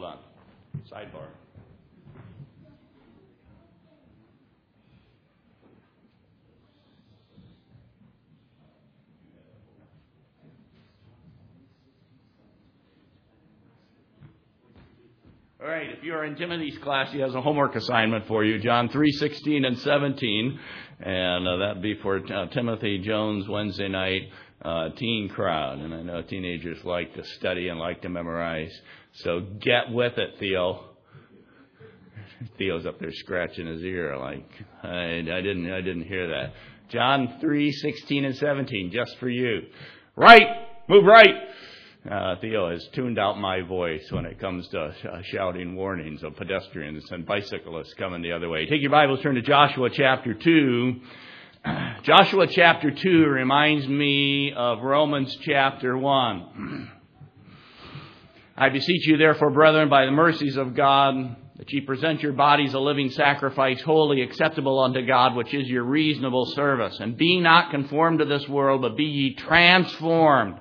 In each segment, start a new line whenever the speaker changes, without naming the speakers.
Hold on. Sidebar. All right, if you are in Timothy's class, he has a homework assignment for you, John 3, 16 and 17. And uh, that'd be for uh, Timothy Jones Wednesday night uh, teen crowd. And I know teenagers like to study and like to memorize. So get with it, Theo. Theo's up there scratching his ear like, I, I didn't, I didn't hear that. John 3, 16 and 17, just for you. Right! Move right! Uh, Theo has tuned out my voice when it comes to uh, shouting warnings of pedestrians and bicyclists coming the other way. Take your Bibles, turn to Joshua chapter 2. Joshua chapter 2 reminds me of Romans chapter 1. I beseech you, therefore, brethren, by the mercies of God, that ye present your bodies a living sacrifice, wholly acceptable unto God, which is your reasonable service. And be not conformed to this world, but be ye transformed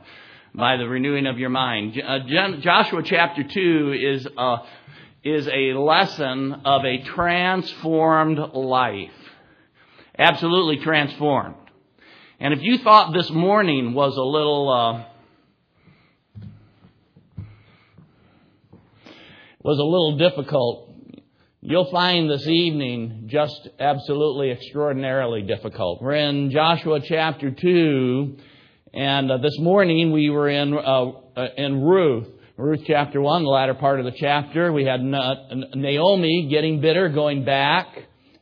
by the renewing of your mind. Uh, Joshua chapter 2 is a, is a lesson of a transformed life. Absolutely transformed. And if you thought this morning was a little, uh, was a little difficult, you'll find this evening just absolutely extraordinarily difficult. We're in Joshua chapter 2, and uh, this morning we were in uh, uh, in Ruth, Ruth chapter one, the latter part of the chapter. We had Naomi getting bitter, going back.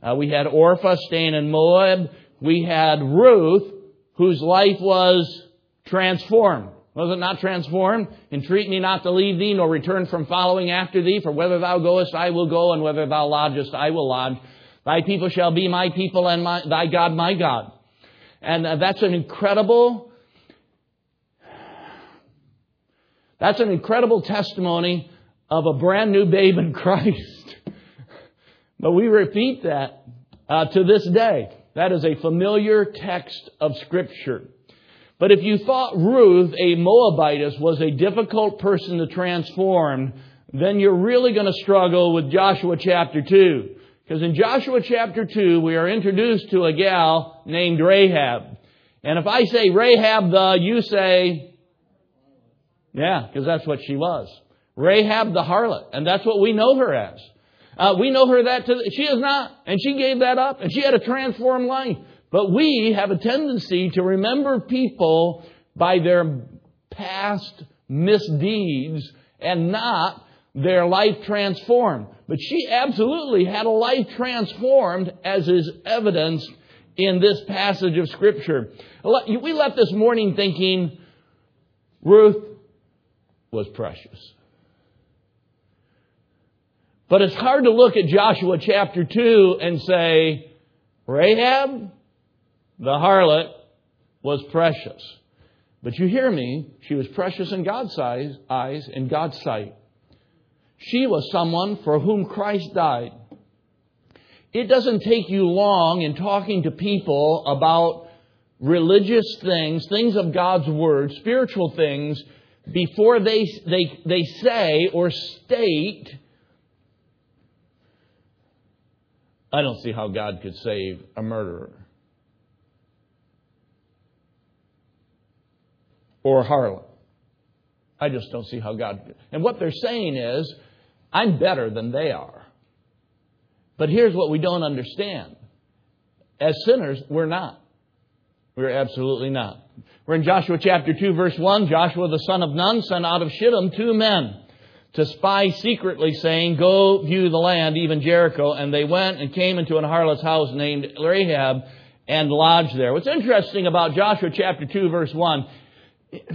Uh, we had Orpah staying in Moab. We had Ruth, whose life was transformed. Was it not transformed? Entreat me not to leave thee, nor return from following after thee. For whether thou goest, I will go, and whether thou lodgest, I will lodge. Thy people shall be my people, and my, thy God my God. And uh, that's an incredible That's an incredible testimony of a brand new babe in Christ. But we repeat that uh, to this day. That is a familiar text of Scripture. But if you thought Ruth, a Moabitess, was a difficult person to transform, then you're really going to struggle with Joshua chapter 2. Because in Joshua chapter 2, we are introduced to a gal named Rahab. And if I say Rahab the, you say yeah, because that's what she was. Rahab the harlot. And that's what we know her as. Uh, we know her that to, she is not. And she gave that up. And she had a transformed life. But we have a tendency to remember people by their past misdeeds and not their life transformed. But she absolutely had a life transformed as is evidenced in this passage of Scripture. We left this morning thinking, Ruth, was precious. But it's hard to look at Joshua chapter 2 and say, Rahab, the harlot, was precious. But you hear me, she was precious in God's eyes, in God's sight. She was someone for whom Christ died. It doesn't take you long in talking to people about religious things, things of God's Word, spiritual things, before they, they, they say or state, I don't see how God could save a murderer or a harlot. I just don't see how God could. And what they're saying is, I'm better than they are. But here's what we don't understand. As sinners, we're not. We're absolutely not. We're in Joshua chapter 2 verse 1. Joshua the son of Nun sent out of Shittim two men to spy secretly saying, go view the land, even Jericho. And they went and came into an harlot's house named Rahab and lodged there. What's interesting about Joshua chapter 2 verse 1,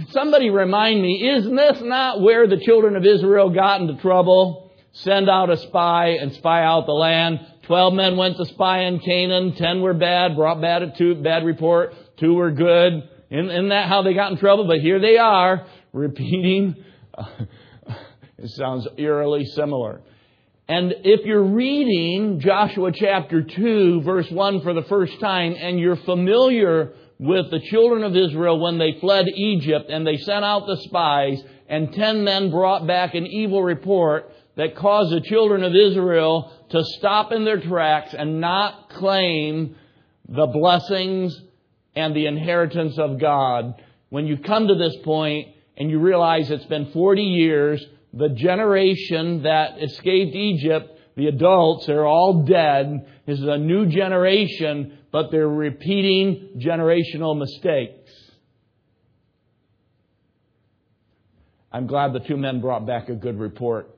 somebody remind me, isn't this not where the children of Israel got into trouble? Send out a spy and spy out the land. Twelve men went to spy in Canaan. Ten were bad, brought bad, two, bad report. Two were good. Isn't that how they got in trouble? But here they are, repeating. It sounds eerily similar. And if you're reading Joshua chapter 2, verse 1 for the first time, and you're familiar with the children of Israel when they fled Egypt and they sent out the spies, and ten men brought back an evil report that caused the children of Israel to stop in their tracks and not claim the blessings and the inheritance of God. When you come to this point and you realize it's been 40 years, the generation that escaped Egypt, the adults, are all dead. This is a new generation, but they're repeating generational mistakes. I'm glad the two men brought back a good report.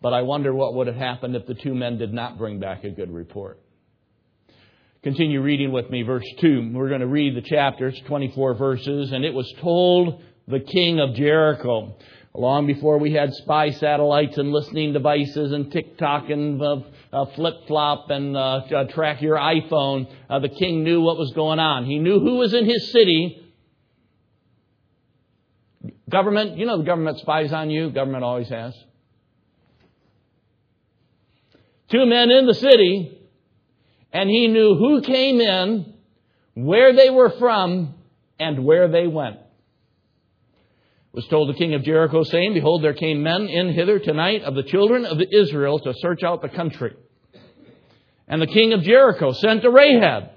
But I wonder what would have happened if the two men did not bring back a good report. Continue reading with me, verse 2. We're going to read the chapters, 24 verses. And it was told the king of Jericho, long before we had spy satellites and listening devices and TikTok and uh, uh, flip flop and uh, uh, track your iPhone, uh, the king knew what was going on. He knew who was in his city Government, you know the government spies on you. Government always has. Two men in the city, and he knew who came in, where they were from, and where they went. Was told the king of Jericho, saying, Behold, there came men in hither tonight of the children of Israel to search out the country. And the king of Jericho sent to Rahab,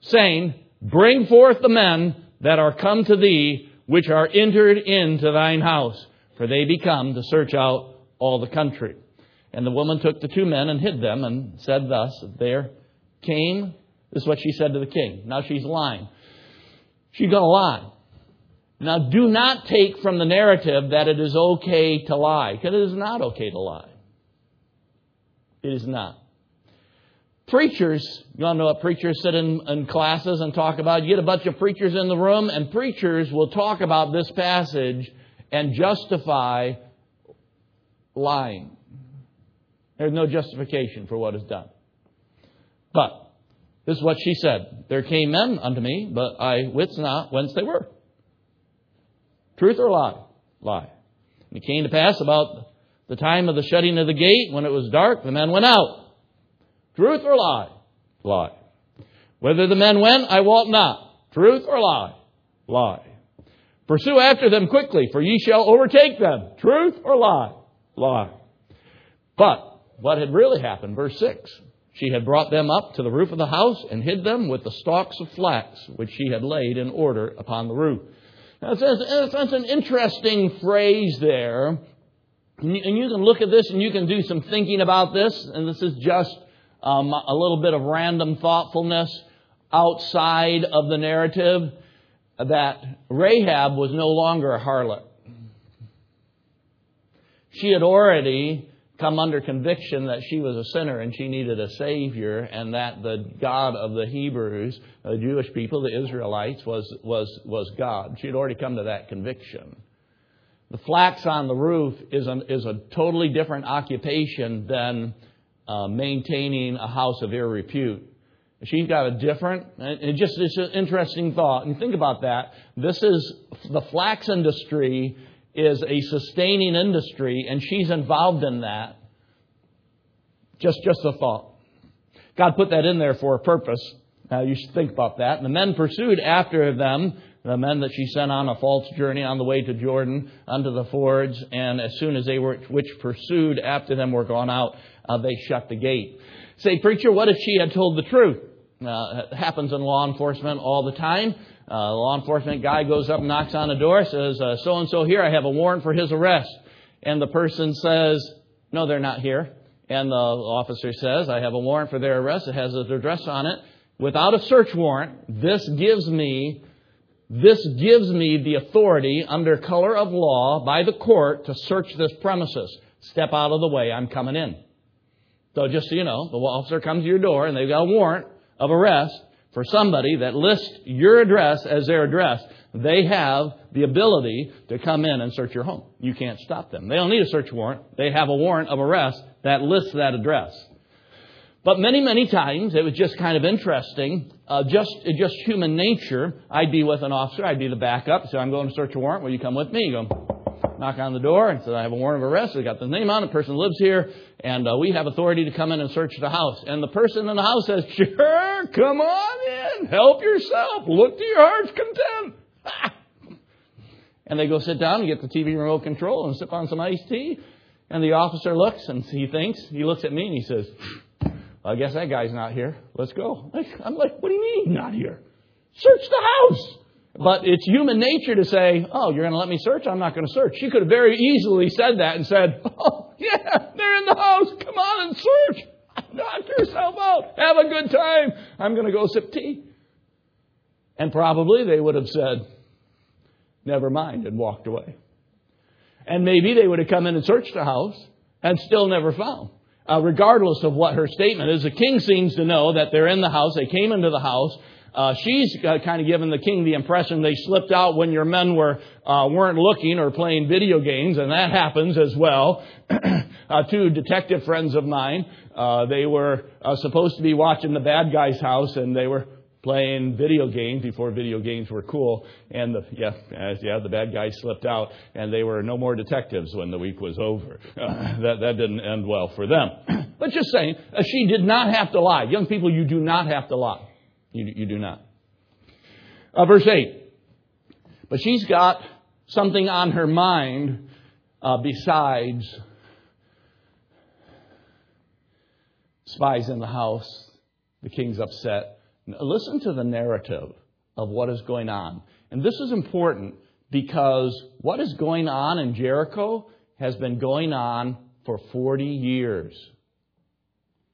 saying, Bring forth the men that are come to thee which are entered into thine house, for they be come to search out all the country. And the woman took the two men and hid them and said thus, There came, this is what she said to the king. Now she's lying. She's going to lie. Now do not take from the narrative that it is okay to lie, because it is not okay to lie. It is not. Preachers, you all know what preachers sit in, in classes and talk about. You get a bunch of preachers in the room, and preachers will talk about this passage and justify lying. There's no justification for what is done. But this is what she said. There came men unto me, but I wits not whence they were. Truth or lie? Lie. And it came to pass about the time of the shutting of the gate, when it was dark, the men went out. Truth or lie? Lie. Whether the men went, I wot not. Truth or lie? Lie. Pursue after them quickly, for ye shall overtake them. Truth or lie? Lie. But what had really happened, verse 6, she had brought them up to the roof of the house and hid them with the stalks of flax, which she had laid in order upon the roof. Now, that's an interesting phrase there. And you can look at this and you can do some thinking about this, and this is just um, a little bit of random thoughtfulness outside of the narrative that Rahab was no longer a harlot. She had already come under conviction that she was a sinner and she needed a Savior, and that the God of the Hebrews, the Jewish people, the Israelites, was, was, was God. She had already come to that conviction. The flax on the roof is, an, is a totally different occupation than uh, maintaining a house of ill repute. She's got a different, and just it's an interesting thought. And think about that. This is the flax industry is a sustaining industry, and she's involved in that. Just, just a thought. God put that in there for a purpose. Now you should think about that. And the men pursued after them, the men that she sent on a false journey on the way to Jordan unto the fords, and as soon as they were, which pursued after them were gone out, uh, they shut the gate. Say, preacher, what if she had told the truth? Uh, happens in law enforcement all the time. Uh, law enforcement guy goes up and knocks on a door, says, so and so here, I have a warrant for his arrest. And the person says, no, they're not here. And the officer says, I have a warrant for their arrest. It has their address on it. Without a search warrant, this gives me this gives me the authority under color of law by the court to search this premises. Step out of the way, I'm coming in. So just so you know, the officer comes to your door and they've got a warrant of arrest for somebody that lists your address as their address. They have the ability to come in and search your home. You can't stop them. They don't need a search warrant. They have a warrant of arrest that lists that address. But many, many times it was just kind of interesting, uh, just just human nature. I'd be with an officer, I'd be the backup, so I'm going to search a warrant. Will you come with me? You go, knock on the door and said, I have a warrant of arrest. I got the name on it. The person lives here, and uh, we have authority to come in and search the house. And the person in the house says, Sure, come on in. Help yourself. Look to your heart's content. And they go sit down and get the TV remote control and sip on some iced tea. And the officer looks and he thinks, he looks at me and he says, I guess that guy's not here. Let's go. I'm like, what do you mean not here? Search the house. But it's human nature to say, oh, you're going to let me search? I'm not going to search. She could have very easily said that and said, oh, yeah, they're in the house. Come on and search. Knock yourself out. Have a good time. I'm going to go sip tea. And probably they would have said, never mind, and walked away. And maybe they would have come in and searched the house and still never found. Uh, regardless of what her statement is, the king seems to know that they're in the house. They came into the house. Uh, she's uh, kind of given the king the impression they slipped out when your men were uh, weren't looking or playing video games, and that happens as well. uh, two detective friends of mine, uh, they were uh, supposed to be watching the bad guy's house, and they were playing video games before video games were cool. And the, yeah, yeah, the bad guy slipped out, and they were no more detectives when the week was over. Uh, that that didn't end well for them. but just saying, uh, she did not have to lie. Young people, you do not have to lie. You, you do not. Uh, verse 8. But she's got something on her mind uh, besides spies in the house. The king's upset. Listen to the narrative of what is going on. And this is important because what is going on in Jericho has been going on for 40 years.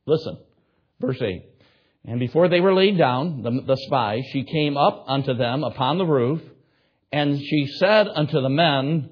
Listen, verse 8. And before they were laid down, the, the spies, she came up unto them upon the roof, and she said unto the men,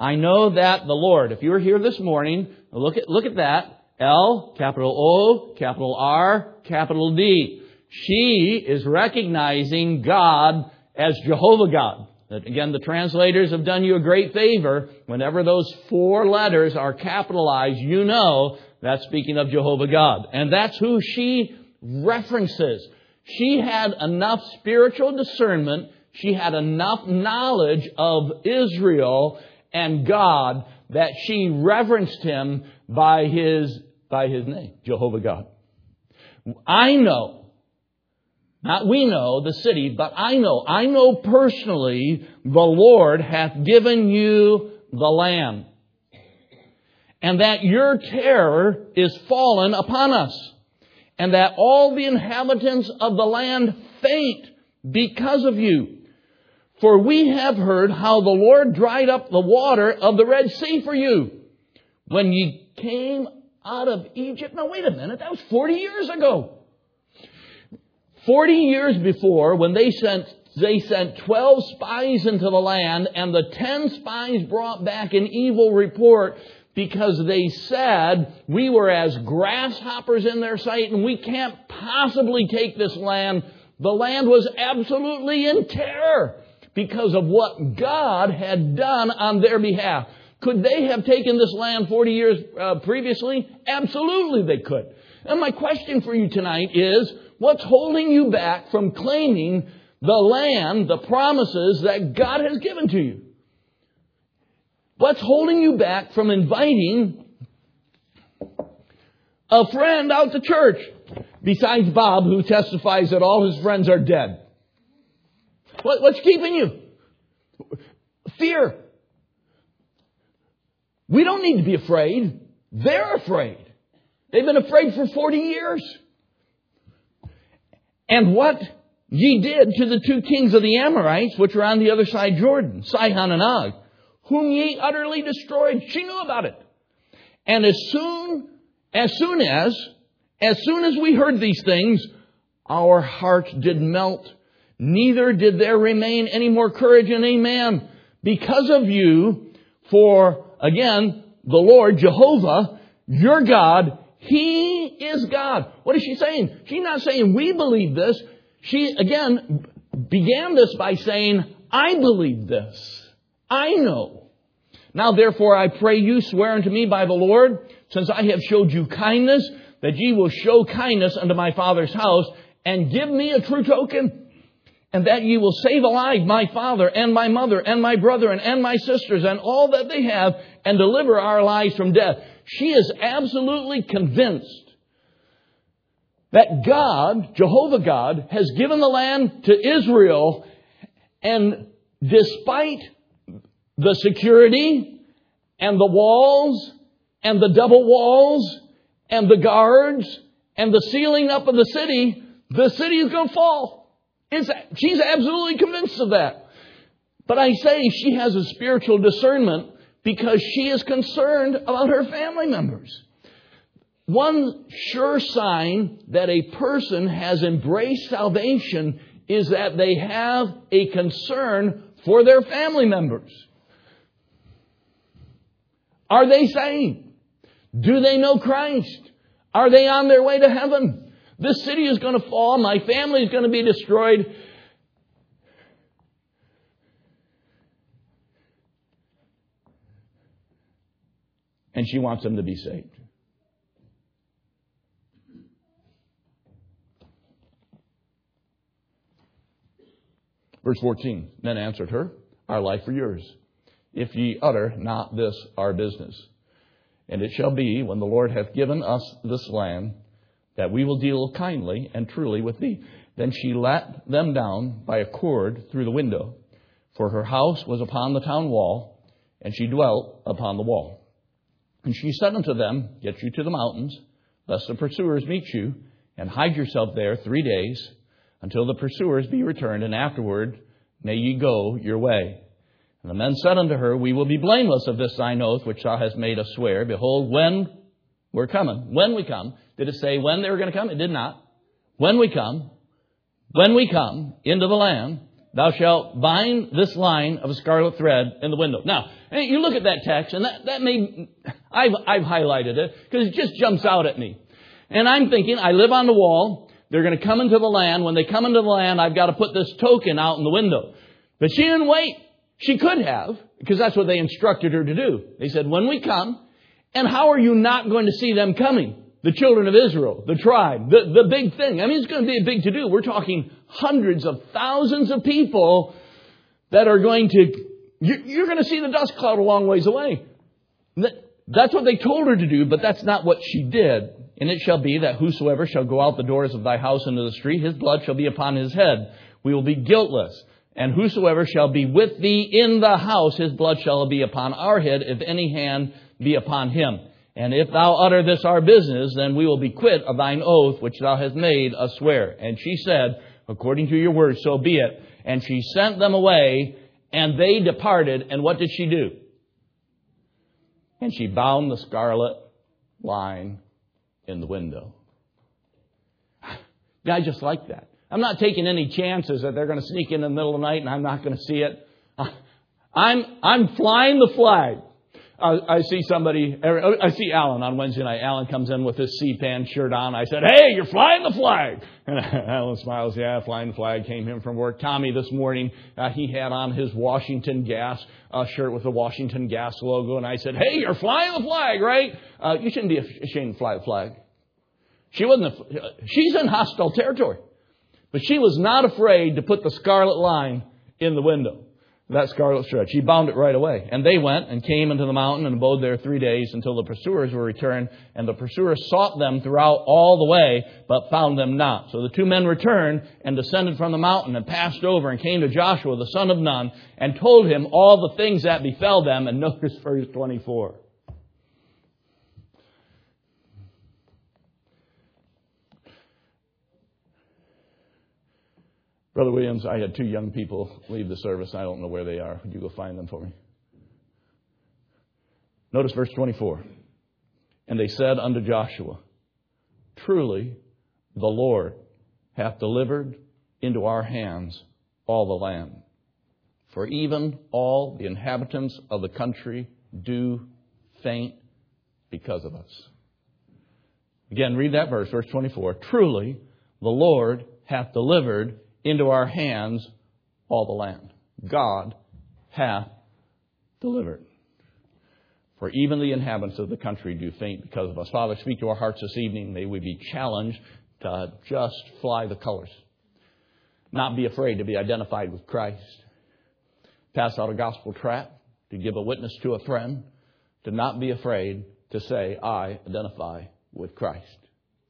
I know that the Lord, if you were here this morning, look at, look at that. L, capital O, capital R, capital D. She is recognizing God as Jehovah God. Again, the translators have done you a great favor. Whenever those four letters are capitalized, you know that's speaking of Jehovah God. And that's who she references. She had enough spiritual discernment, she had enough knowledge of Israel and God that she reverenced him by his, by his name, Jehovah God. I know, not we know the city, but I know, I know personally the Lord hath given you the land. And that your terror is fallen upon us and that all the inhabitants of the land faint because of you. For we have heard how the Lord dried up the water of the Red Sea for you when ye came out of Egypt. Now wait a minute, that was 40 years ago. 40 years before, when they sent, they sent 12 spies into the land and the 10 spies brought back an evil report because they said we were as grasshoppers in their sight and we can't possibly take this land. The land was absolutely in terror because of what God had done on their behalf. Could they have taken this land 40 years uh, previously? Absolutely they could. And my question for you tonight is, what's holding you back from claiming the land, the promises that God has given to you? What's holding you back from inviting a friend out to church besides Bob, who testifies that all his friends are dead? What, what's keeping you? Fear. We don't need to be afraid. They're afraid. They've been afraid for 40 years. And what ye did to the two kings of the Amorites, which are on the other side Jordan, Sihon and Og, whom ye utterly destroyed. She knew about it. And as soon, as soon as, as soon as we heard these things, our hearts did melt. Neither did there remain any more courage in a man because of you. For again, the Lord, Jehovah, your God, He is God. What is she saying? She's not saying we believe this. She, again, began this by saying, I believe this. I know. Now therefore I pray you swear unto me by the Lord, since I have showed you kindness, that ye will show kindness unto my father's house, and give me a true token, and that ye will save alive my father and my mother and my brethren and my sisters and all that they have, and deliver our lives from death. She is absolutely convinced that God, Jehovah God, has given the land to Israel, and despite the security and the walls and the double walls and the guards and the sealing up of the city, the city is going to fall. It's, she's absolutely convinced of that. But I say she has a spiritual discernment because she is concerned about her family members. One sure sign that a person has embraced salvation is that they have a concern for their family members. Are they saved? Do they know Christ? Are they on their way to heaven? This city is going to fall. My family is going to be destroyed. And she wants them to be saved. Verse 14 Men answered her, Our life for yours, if ye utter not this our business. And it shall be, when the Lord hath given us this land, that we will deal kindly and truly with thee. Then she let them down by a cord through the window, for her house was upon the town wall, and she dwelt upon the wall. And she said unto them, Get you to the mountains, lest the pursuers meet you, and hide yourself there three days, until the pursuers be returned, and afterward may ye go your way. And the men said unto her, We will be blameless of this thine oath which thou hast made us swear. Behold, when we're coming, when we come, did it say when they were going to come? It did not. When we come, when we come into the land, thou shalt bind this line of a scarlet thread in the window. Now, you look at that text, and that, that I've, I've highlighted it, because it just jumps out at me. And I'm thinking, I live on the wall, they're going to come into the land. When they come into the land, I've got to put this token out in the window. But she didn't wait. She could have, because that's what they instructed her to do. They said, when we come, and how are you not going to see them coming? The children of Israel, the tribe, the, the big thing. I mean, it's going to be a big to do. We're talking hundreds of thousands of people that are going to, you're going to see the dust cloud a long ways away. That's what they told her to do, but that's not what she did. And it shall be that whosoever shall go out the doors of thy house into the street, his blood shall be upon his head. We will be guiltless. And whosoever shall be with thee in the house, his blood shall be upon our head, if any hand be upon him. And if thou utter this our business, then we will be quit of thine oath which thou hast made us swear. And she said, According to your word, so be it. And she sent them away, and they departed. And what did she do? And she bound the scarlet line in the window. Guy just like that. I'm not taking any chances that they're going to sneak in, in the middle of the night and I'm not going to see it. I'm, I'm flying the flag. I see somebody, I see Alan on Wednesday night. Alan comes in with his C-SPAN shirt on. I said, hey, you're flying the flag. And Alan smiles, yeah, flying the flag came him from work. Tommy this morning, uh, he had on his Washington Gas uh, shirt with the Washington Gas logo. And I said, hey, you're flying the flag, right? Uh, you shouldn't be ashamed to fly the flag. She wasn't, a, she's in hostile territory. But she was not afraid to put the scarlet line in the window, that scarlet thread. She bound it right away. And they went and came into the mountain and abode there three days until the pursuers were returned. And the pursuers sought them throughout all the way, but found them not. So the two men returned and descended from the mountain and passed over and came to Joshua, the son of Nun, and told him all the things that befell them. And notice verse 24. Brother Williams, I had two young people leave the service. I don't know where they are. Would you go find them for me? Notice verse 24. And they said unto Joshua, Truly the Lord hath delivered into our hands all the land. For even all the inhabitants of the country do faint because of us. Again, read that verse, verse 24. Truly the Lord hath delivered into our hands all the land. God hath delivered. For even the inhabitants of the country do faint because of us. Father, speak to our hearts this evening. May we be challenged to just fly the colors. Not be afraid to be identified with Christ. Pass out a gospel tract, to give a witness to a friend, to not be afraid to say, I identify with Christ.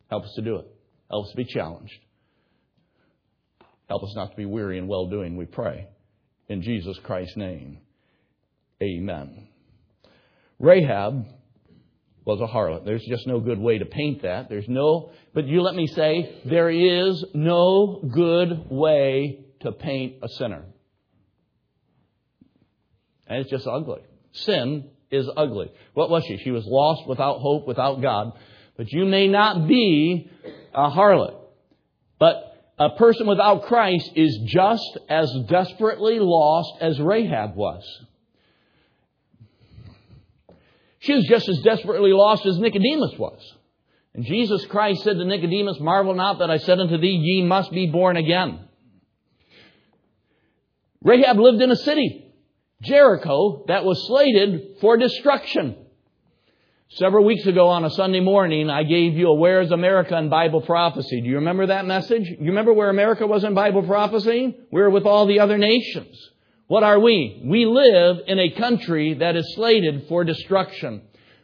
Help us to do it. Help us to be challenged. Help us not to be weary in well doing, we pray. In Jesus Christ's name, Amen. Rahab was a harlot. There's just no good way to paint that. There's no, but you let me say, there is no good way to paint a sinner. And it's just ugly. Sin is ugly. What was she? She was lost without hope, without God. But you may not be a harlot. But a person without Christ is just as desperately lost as Rahab was. She was just as desperately lost as Nicodemus was. And Jesus Christ said to Nicodemus, Marvel not that I said unto thee, ye must be born again. Rahab lived in a city Jericho that was slated for destruction. Several weeks ago on a Sunday morning, I gave you a Where's America in Bible prophecy. Do you remember that message? You remember where America was in Bible prophecy? We are with all the other nations. What are we? We live in a country that is slated for destruction.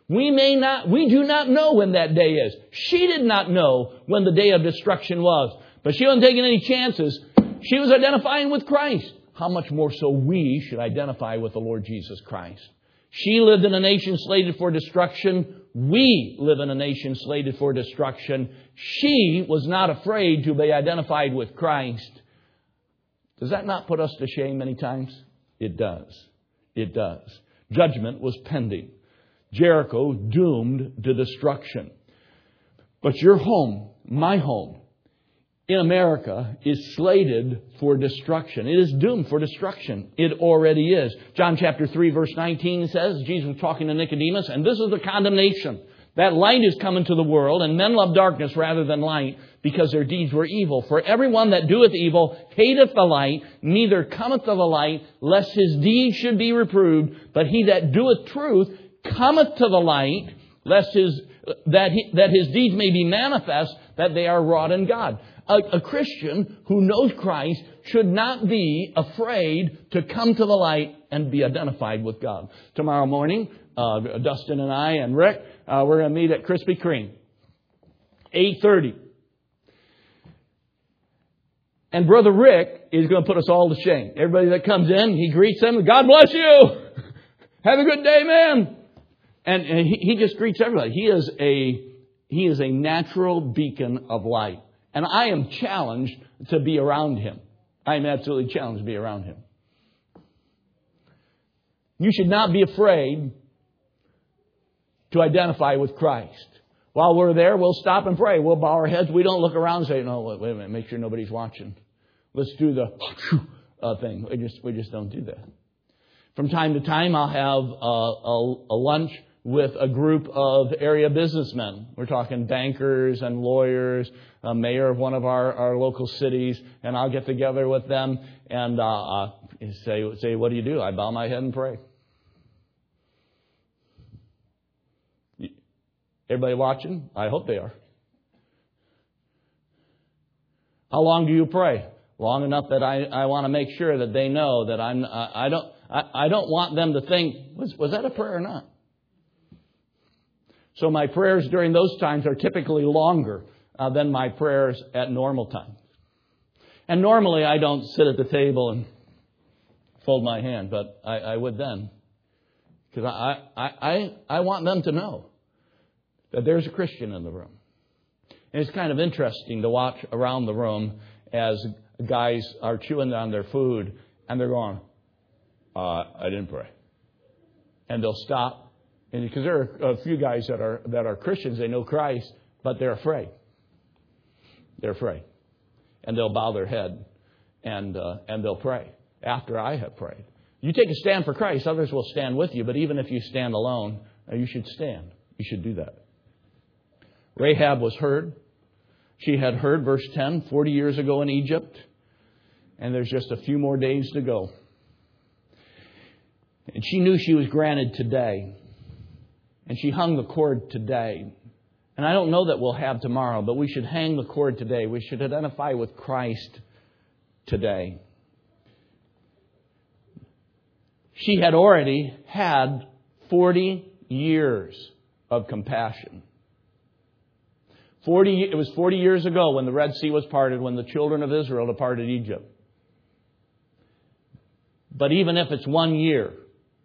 We may not, we do not know when that day is. She did not know when the day of destruction was. But she wasn't taking any chances. She was identifying with Christ how much more so we should identify with the Lord Jesus Christ. She lived in a nation slated for destruction. We live in a nation slated for destruction. She was not afraid to be identified with Christ. Does that not put us to shame many times? It does. It does. Judgment was pending. Jericho doomed to destruction. But your home, my home, in America is slated for destruction. It is doomed for destruction. It already is. John chapter 3 verse 19 says, Jesus was talking to Nicodemus, and this is the condemnation. That light is come into the world, and men love darkness rather than light, because their deeds were evil. For everyone that doeth evil hateth the light, neither cometh to the light, lest his deeds should be reproved. But he that doeth truth cometh to the light, lest his, that, he, that his deeds may be manifest, that they are wrought in God a, a Christian who knows Christ should not be afraid to come to the light and be identified with God. Tomorrow morning, uh, Dustin and I and Rick, uh, we're going to meet at Krispy Kreme. 8.30. And Brother Rick is going to put us all to shame. Everybody that comes in, he greets them, God bless you! Have a good day, man! And, and he, he just greets everybody. He is a, he is a natural beacon of light. And I am challenged to be around him. I am absolutely challenged to be around him. You should not be afraid to identify with Christ. While we're there, we'll stop and pray. We'll bow our heads. We don't look around and say, no, wait, wait a minute, make sure nobody's watching. Let's do the uh, thing. We just, we just don't do that. From time to time, I'll have a, a, a lunch with a group of area businessmen. We're talking bankers and lawyers, a mayor of one of our, our local cities, and I'll get together with them and uh, uh, say, say, what do you do? I bow my head and pray. Everybody watching? I hope they are. How long do you pray? Long enough that I, I want to make sure that they know that I'm, I, I don't, I, I don't want them to think, was, was that a prayer or not? So my prayers during those times are typically longer uh, than my prayers at normal times. And normally I don't sit at the table and fold my hand, but I, I would then. Because I, I, I, I want them to know that there's a Christian in the room. And it's kind of interesting to watch around the room as guys are chewing on their food and they're going, uh, I didn't pray. And they'll stop and because there are a few guys that are, that are Christians, they know Christ, but they're afraid. They're afraid. And they'll bow their head and, uh, and they'll pray after I have prayed. You take a stand for Christ, others will stand with you, but even if you stand alone, uh, you should stand. You should do that. Rahab was heard. She had heard, verse 10, 40 years ago in Egypt, and there's just a few more days to go. And she knew she was granted today. And she hung the cord today. And I don't know that we'll have tomorrow, but we should hang the cord today. We should identify with Christ today. She had already had 40 years of compassion. 40, it was 40 years ago when the Red Sea was parted, when the children of Israel departed Egypt. But even if it's one year,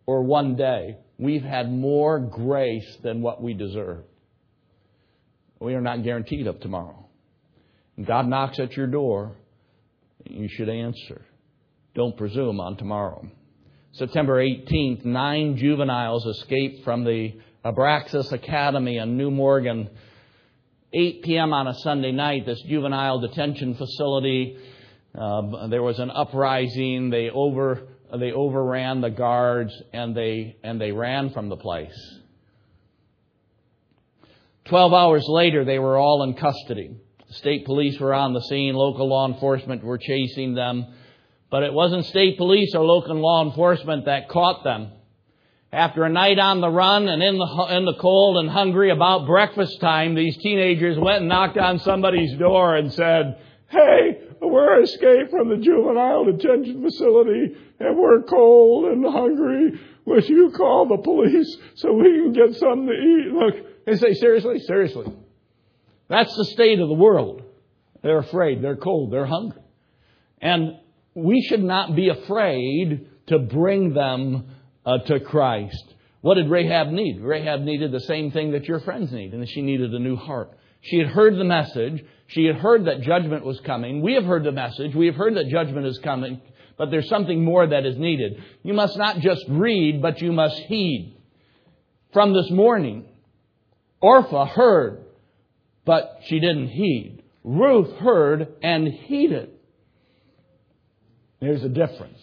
or one day, we've had more grace than what we deserve. We are not guaranteed of tomorrow. God knocks at your door, you should answer. Don't presume on tomorrow. September 18th, nine juveniles escaped from the Abraxas Academy in New Morgan. 8 p.m. on a Sunday night, this juvenile detention facility, uh, there was an uprising. They over they overran the guards and they and they ran from the place. Twelve hours later, they were all in custody. State police were on the scene. Local law enforcement were chasing them. But it wasn't state police or local law enforcement that caught them. After a night on the run and in the, in the cold and hungry about breakfast time, these teenagers went and knocked on somebody's door and said, Hey, we're escaped from the juvenile detention facility and we're cold and hungry. Would you call the police so we can get something to eat? Look, they say, seriously? Seriously. That's the state of the world. They're afraid. They're cold. They're hungry. And we should not be afraid to bring them uh, to Christ. What did Rahab need? Rahab needed the same thing that your friends need, and she needed a new heart. She had heard the message. She had heard that judgment was coming. We have heard the message. We have heard that judgment is coming, but there's something more that is needed. You must not just read, but you must heed. From this morning, Orpah heard but she didn't heed. Ruth heard and heeded. There's a difference.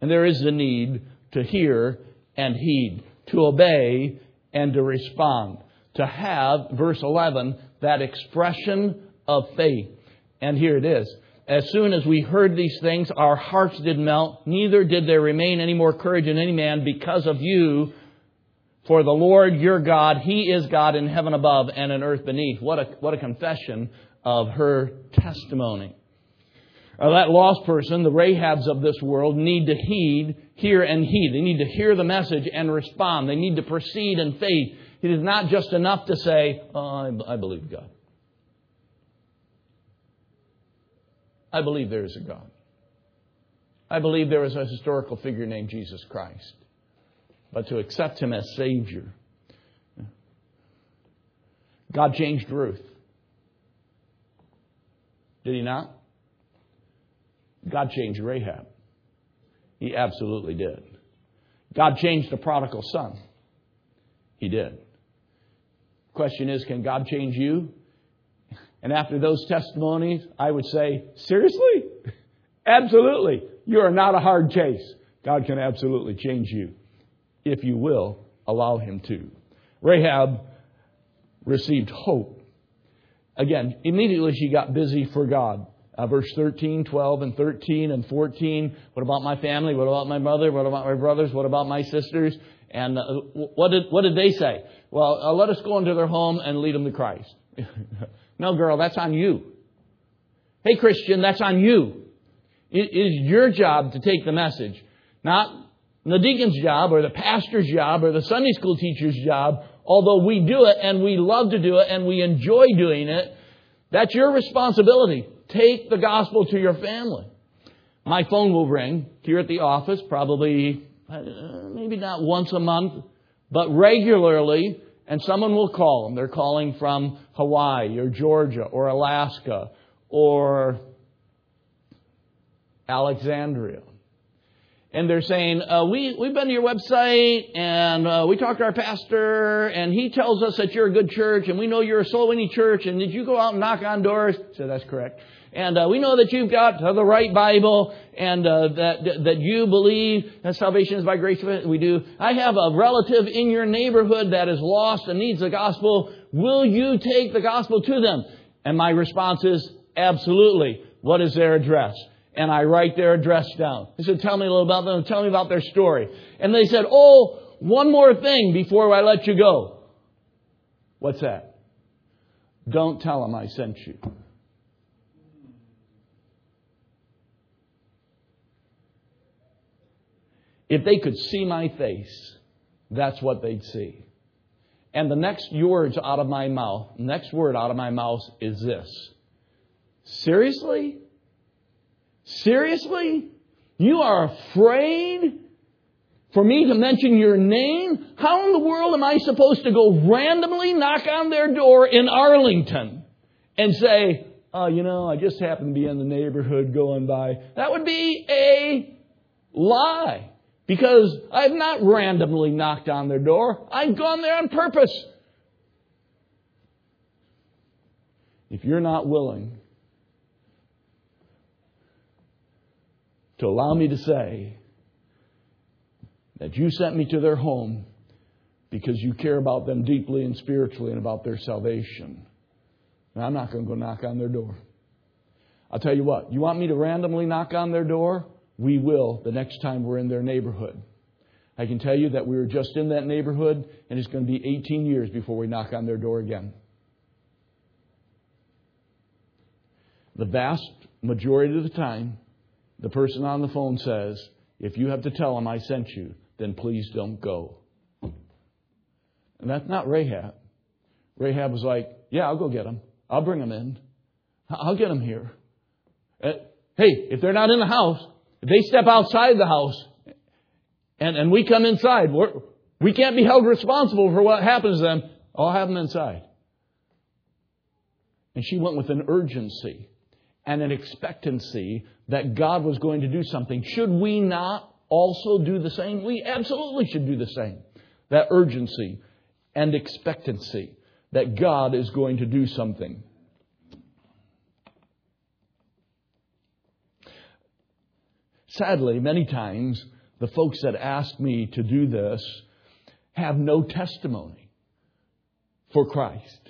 And there is a need to hear and heed, to obey and to respond, to have, verse 11, that expression of faith. And here it is. As soon as we heard these things, our hearts did melt, neither did there remain any more courage in any man because of you, for the Lord your God, He is God in heaven above and in earth beneath. What a, what a confession of her testimony. Uh, that lost person, the Rahabs of this world, need to heed, hear, and heed. They need to hear the message and respond. They need to proceed in faith. It is not just enough to say, oh, I, I believe God. I believe there is a God. I believe there is a historical figure named Jesus Christ but to accept Him as Savior. God changed Ruth. Did He not? God changed Rahab. He absolutely did. God changed the prodigal son. He did. Question is, can God change you? And after those testimonies, I would say, seriously? Absolutely. You are not a hard case. God can absolutely change you if you will allow him to. Rahab received hope. Again, immediately she got busy for God. Uh, verse 13, 12, and 13, and 14. What about my family? What about my mother? What about my brothers? What about my sisters? And uh, what did what did they say? Well, uh, let us go into their home and lead them to Christ. no, girl, that's on you. Hey, Christian, that's on you. It is your job to take the message, not the deacon's job or the pastor's job or the Sunday school teacher's job, although we do it and we love to do it and we enjoy doing it, that's your responsibility. Take the gospel to your family. My phone will ring here at the office, probably, uh, maybe not once a month, but regularly, and someone will call them. They're calling from Hawaii or Georgia or Alaska or Alexandria and they're saying, uh, we, we've been to your website and uh, we talked to our pastor and he tells us that you're a good church and we know you're a soul winning church and did you go out and knock on doors? So that's correct. And uh, we know that you've got the right Bible and uh, that that you believe that salvation is by grace. We do. I have a relative in your neighborhood that is lost and needs the gospel. Will you take the gospel to them? And my response is absolutely. What is their address? and I write their address down. He said, tell me a little about them, tell me about their story. And they said, oh, one more thing before I let you go. What's that? Don't tell them I sent you. If they could see my face, that's what they'd see. And the next words out of my mouth, next word out of my mouth is this. Seriously? Seriously? You are afraid
for me to mention your name? How in the world am I supposed to go randomly knock on their door in Arlington and say, oh, you know, I just happened to be in the neighborhood going by? That would be a lie. Because I've not randomly knocked on their door. I've gone there on purpose. If you're not willing to allow me to say that you sent me to their home because you care about them deeply and spiritually and about their salvation, I'm not going to go knock on their door. I'll tell you what, you want me to randomly knock on their door? We will the next time we're in their neighborhood. I can tell you that we were just in that neighborhood, and it's going to be 18 years before we knock on their door again. The vast majority of the time, the person on the phone says, If you have to tell them I sent you, then please don't go. And that's not Rahab. Rahab was like, Yeah, I'll go get them. I'll bring them in. I'll get them here. Uh, hey, if they're not in the house, they step outside the house and, and we come inside, we're, we can't be held responsible for what happens to them. I'll have them inside. And she went with an urgency and an expectancy that God was going to do something. Should we not also do the same? We absolutely should do the same. That urgency and expectancy that God is going to do something. Sadly, many times, the folks that ask me to do this have no testimony for Christ.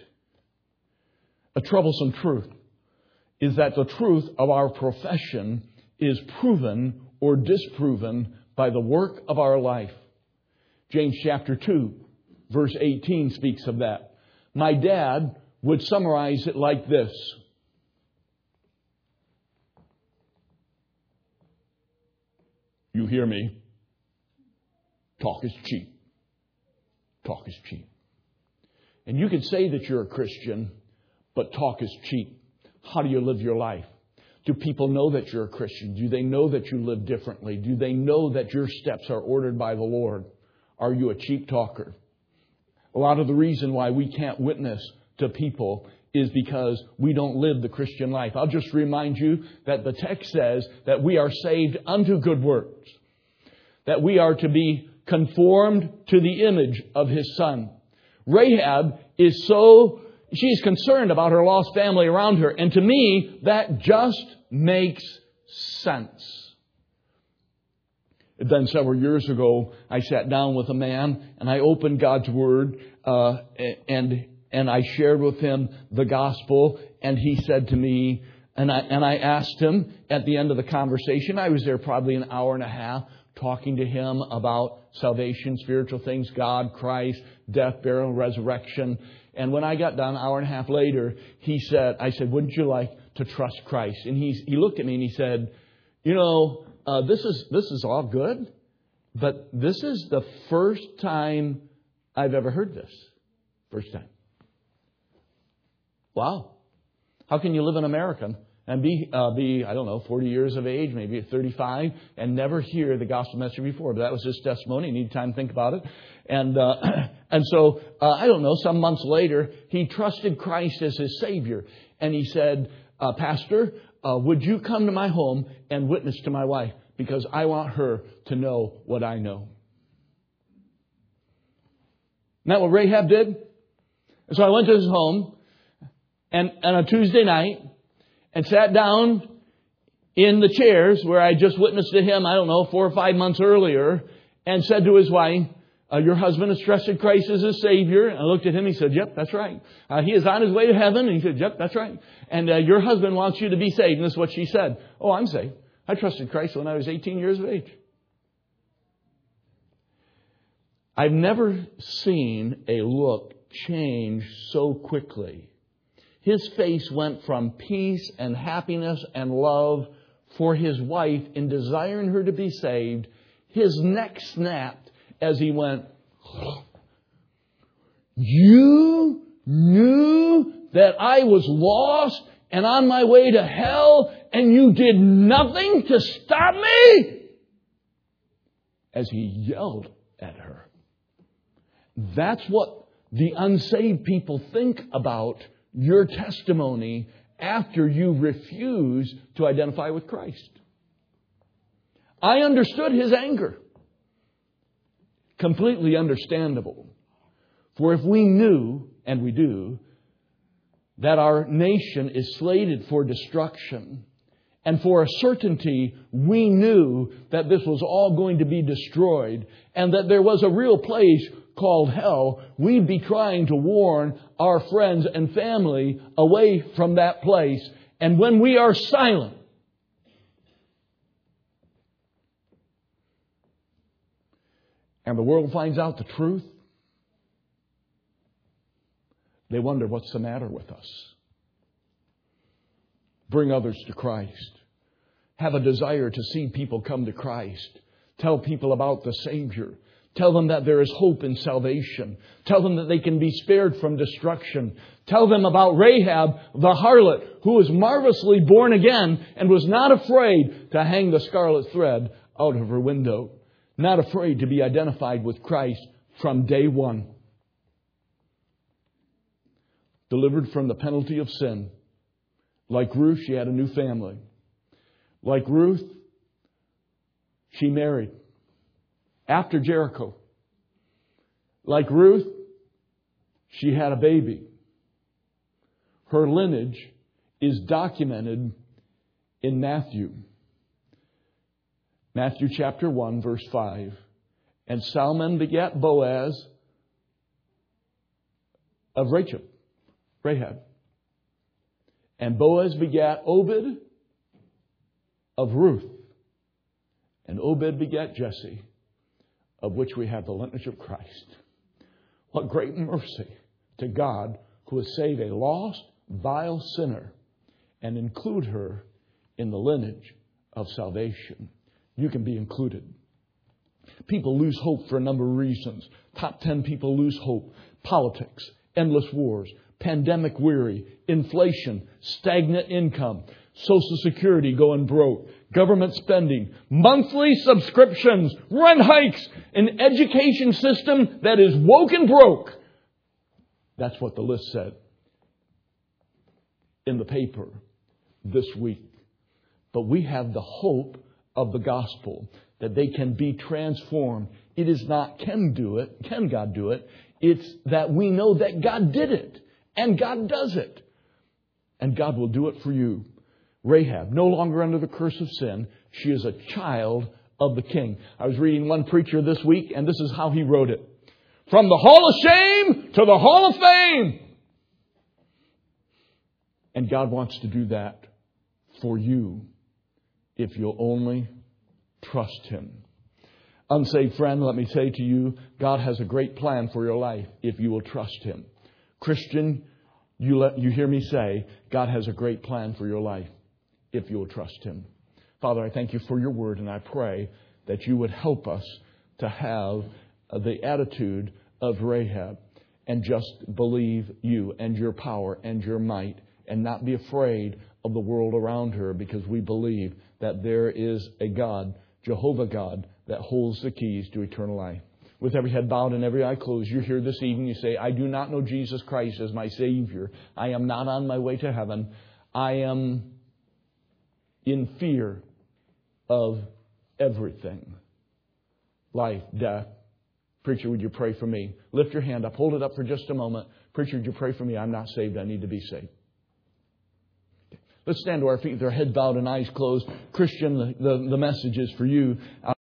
A troublesome truth is that the truth of our profession is proven or disproven by the work of our life. James chapter 2, verse 18 speaks of that. My dad would summarize it like this You hear me? Talk is cheap. Talk is cheap. And you can say that you're a Christian, but talk is cheap. How do you live your life? Do people know that you're a Christian? Do they know that you live differently? Do they know that your steps are ordered by the Lord? Are you a cheap talker? A lot of the reason why we can't witness to people is because we don't live the Christian life. I'll just remind you that the text says that we are saved unto good works, that we are to be conformed to the image of his son. Rahab is so, she's concerned about her lost family around her, and to me, that just makes sense. Then several years ago, I sat down with a man and I opened God's Word, uh, and and I shared with him the gospel, and he said to me, and I, and I asked him at the end of the conversation, I was there probably an hour and a half talking to him about salvation, spiritual things, God, Christ, death, burial, resurrection. And when I got done, an hour and a half later, he said, I said, wouldn't you like to trust Christ? And he, he looked at me and he said, you know, uh, this is, this is all good, but this is the first time I've ever heard this. First time. Wow. How can you live in America and be, uh, be, I don't know, 40 years of age, maybe 35, and never hear the gospel message before? But that was his testimony. You need time to think about it. And, uh, and so, uh, I don't know, some months later, he trusted Christ as his Savior. And he said, uh, Pastor, uh, would you come to my home and witness to my wife? Because I want her to know what I know. Isn't that what Rahab did? And so I went to his home and on a Tuesday night and sat down in the chairs where I just witnessed to him, I don't know, four or five months earlier, and said to his wife, uh, Your husband has trusted Christ as his Savior. And I looked at him, he said, Yep, that's right. Uh, he is on his way to heaven. And he said, Yep, that's right. And uh, your husband wants you to be saved. And this is what she said. Oh, I'm saved. I trusted Christ when I was 18 years of age. I've never seen a look change so quickly his face went from peace and happiness and love for his wife in desiring her to be saved. His neck snapped as he went, You knew that I was lost and on my way to hell, and you did nothing to stop me? as he yelled at her. That's what the unsaved people think about your testimony after you refuse to identify with Christ. I understood his anger. Completely understandable. For if we knew, and we do, that our nation is slated for destruction, and for a certainty, we knew that this was all going to be destroyed and that there was a real place called hell. We'd be trying to warn our friends and family away from that place. And when we are silent, and the world finds out the truth, they wonder what's the matter with us. Bring others to Christ. Have a desire to see people come to Christ. Tell people about the Savior. Tell them that there is hope in salvation. Tell them that they can be spared from destruction. Tell them about Rahab, the harlot, who was marvelously born again and was not afraid to hang the scarlet thread out of her window. Not afraid to be identified with Christ from day one. Delivered from the penalty of sin. Like Ruth, she had a new family. Like Ruth, she married after Jericho. Like Ruth, she had a baby. Her lineage is documented in Matthew. Matthew chapter 1, verse 5. And Salmon begat Boaz of Rachel, Rahab. And Boaz begat Obed of Ruth. And Obed begat Jesse of which we have the lineage of Christ. What great mercy to God who has saved a lost, vile sinner and include her in the lineage of salvation. You can be included. People lose hope for a number of reasons. Top 10 people lose hope. Politics, endless wars, pandemic weary, inflation, stagnant income, Social Security going broke, government spending, monthly subscriptions, rent hikes, an education system that is woke and broke. That's what the list said in the paper this week. But we have the hope of the gospel that they can be transformed. It is not can do it, can God do it? It's that we know that God did it and God does it. And God will do it for you. Rahab, no longer under the curse of sin. She is a child of the king. I was reading one preacher this week, and this is how he wrote it. From the hall of shame to the hall of fame. And God wants to do that for you if you'll only trust Him. Unsaved friend, let me say to you, God has a great plan for your life if you will trust Him. Christian, you, let, you hear me say, God has a great plan for your life if you will trust Him. Father, I thank you for your word, and I pray that you would help us to have uh, the attitude of Rahab and just believe you and your power and your might and not be afraid of the world around her because we believe that there is a God, Jehovah God, that holds the keys to eternal life. With every head bowed and every eye closed, you're here this evening. You say, I do not know Jesus Christ as my Savior. I am not on my way to heaven. I am in fear of everything life, death. Preacher, would you pray for me? Lift your hand up. Hold it up for just a moment. Preacher, would you pray for me? I'm not saved. I need to be saved. Let's stand to our feet with our head bowed and eyes closed. Christian, the, the, the message is for you.